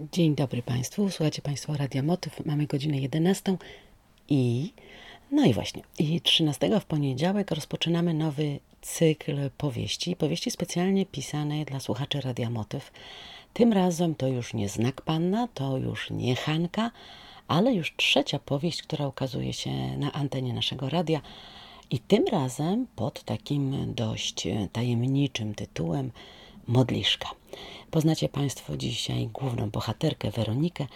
Dzień dobry Państwu. Słuchacie Państwo Radia Motyw. Mamy godzinę 11 i no i właśnie. I 13 w poniedziałek rozpoczynamy nowy cykl powieści. Powieści specjalnie pisane dla słuchaczy Radia Motyw. Tym razem to już nie Znak Panna, to już nie Hanka, ale już trzecia powieść, która ukazuje się na antenie naszego radia. I tym razem pod takim dość tajemniczym tytułem Modliszka. Poznacie Państwo dzisiaj główną bohaterkę Weronikę,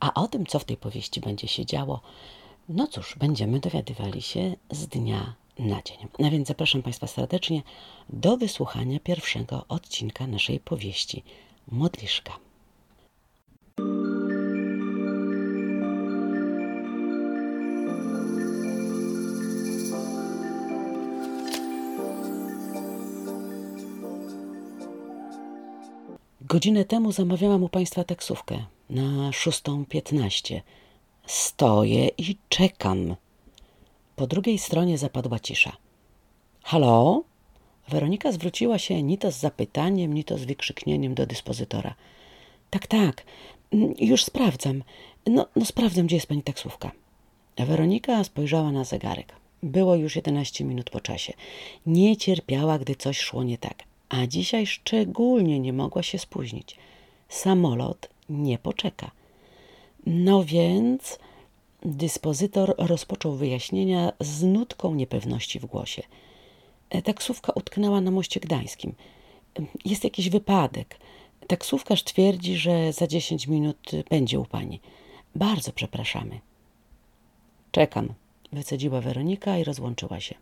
a o tym, co w tej powieści będzie się działo, no cóż, będziemy dowiadywali się z dnia na dzień. A więc zapraszam Państwa serdecznie do wysłuchania pierwszego odcinka naszej powieści Modliszka. Godzinę temu zamawiałam u Państwa taksówkę na 6.15. Stoję i czekam. Po drugiej stronie zapadła cisza. Halo? Weronika zwróciła się ni to z zapytaniem, ni to z wykrzyknieniem do dyspozytora. Tak, tak, już sprawdzam. No, no sprawdzam, gdzie jest pani taksówka. Weronika spojrzała na zegarek. Było już 11 minut po czasie. Nie cierpiała, gdy coś szło nie tak a dzisiaj szczególnie nie mogła się spóźnić. Samolot nie poczeka. No więc dyspozytor rozpoczął wyjaśnienia z nutką niepewności w głosie. Taksówka utknęła na moście gdańskim. Jest jakiś wypadek. Taksówkarz twierdzi, że za dziesięć minut będzie u pani. Bardzo przepraszamy. Czekam, wycedziła Weronika i rozłączyła się.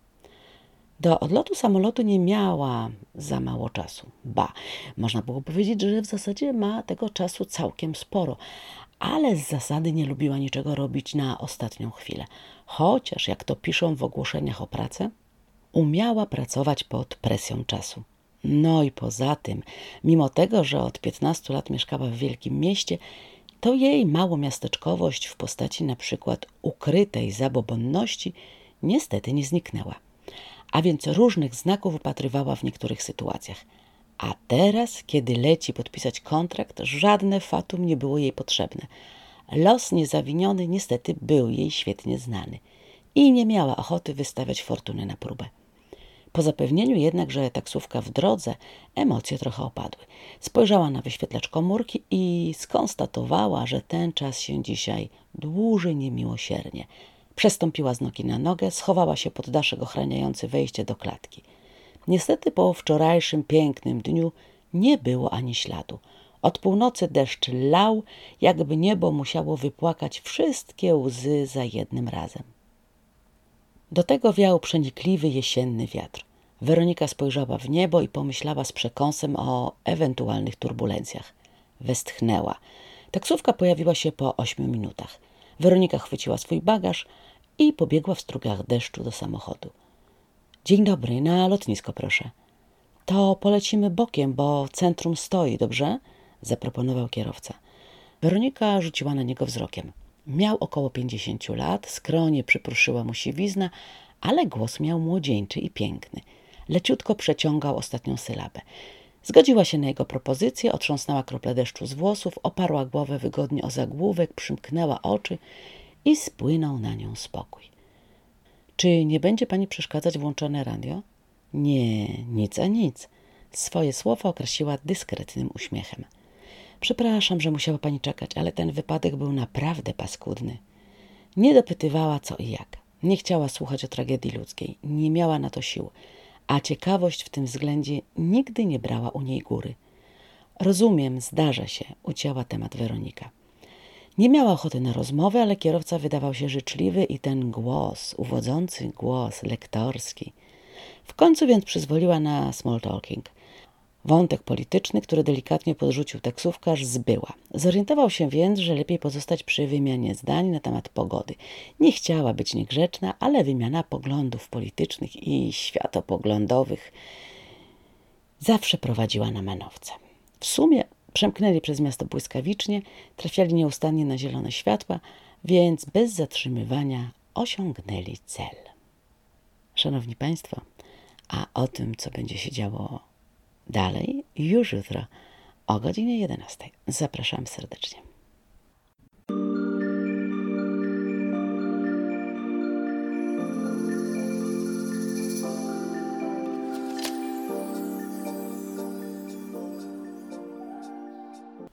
Do odlotu samolotu nie miała za mało czasu. Ba, można było powiedzieć, że w zasadzie ma tego czasu całkiem sporo, ale z zasady nie lubiła niczego robić na ostatnią chwilę. Chociaż, jak to piszą w ogłoszeniach o pracę, umiała pracować pod presją czasu. No i poza tym, mimo tego, że od 15 lat mieszkała w wielkim mieście, to jej małomiasteczkowość w postaci na przykład ukrytej zabobonności niestety nie zniknęła a więc różnych znaków upatrywała w niektórych sytuacjach. A teraz, kiedy leci podpisać kontrakt, żadne fatum nie było jej potrzebne. Los niezawiniony niestety był jej świetnie znany i nie miała ochoty wystawiać fortuny na próbę. Po zapewnieniu jednak, że taksówka w drodze, emocje trochę opadły. Spojrzała na wyświetlacz komórki i skonstatowała, że ten czas się dzisiaj dłuży niemiłosiernie – Przestąpiła z nogi na nogę, schowała się pod daszek ochraniający wejście do klatki. Niestety po wczorajszym pięknym dniu nie było ani śladu. Od północy deszcz lał, jakby niebo musiało wypłakać wszystkie łzy za jednym razem. Do tego wiał przenikliwy jesienny wiatr. Weronika spojrzała w niebo i pomyślała z przekąsem o ewentualnych turbulencjach. Westchnęła. Taksówka pojawiła się po ośmiu minutach. Weronika chwyciła swój bagaż i pobiegła w strugach deszczu do samochodu. Dzień dobry, na lotnisko proszę. To polecimy bokiem, bo centrum stoi, dobrze? zaproponował kierowca. Weronika rzuciła na niego wzrokiem. Miał około pięćdziesięciu lat, skronie przypruszyła mu siwizna, ale głos miał młodzieńczy i piękny. Leciutko przeciągał ostatnią sylabę. Zgodziła się na jego propozycję, otrząsnęła krople deszczu z włosów, oparła głowę wygodnie o zagłówek, przymknęła oczy i spłynął na nią spokój. Czy nie będzie pani przeszkadzać włączone radio? Nie, nic a nic. Swoje słowa określiła dyskretnym uśmiechem. Przepraszam, że musiała pani czekać, ale ten wypadek był naprawdę paskudny. Nie dopytywała co i jak. Nie chciała słuchać o tragedii ludzkiej. Nie miała na to sił a ciekawość w tym względzie nigdy nie brała u niej góry. Rozumiem, zdarza się, ucięła temat Weronika. Nie miała ochoty na rozmowę, ale kierowca wydawał się życzliwy i ten głos, uwodzący głos lektorski. W końcu więc przyzwoliła na small talking. Wątek polityczny, który delikatnie podrzucił taksówkarz, zbyła. Zorientował się więc, że lepiej pozostać przy wymianie zdań na temat pogody. Nie chciała być niegrzeczna, ale wymiana poglądów politycznych i światopoglądowych zawsze prowadziła na manowce. W sumie przemknęli przez miasto błyskawicznie, trafiali nieustannie na zielone światła, więc bez zatrzymywania osiągnęli cel. Szanowni Państwo, a o tym, co będzie się działo Dalej już jutro o godzinie 11. Zapraszam serdecznie.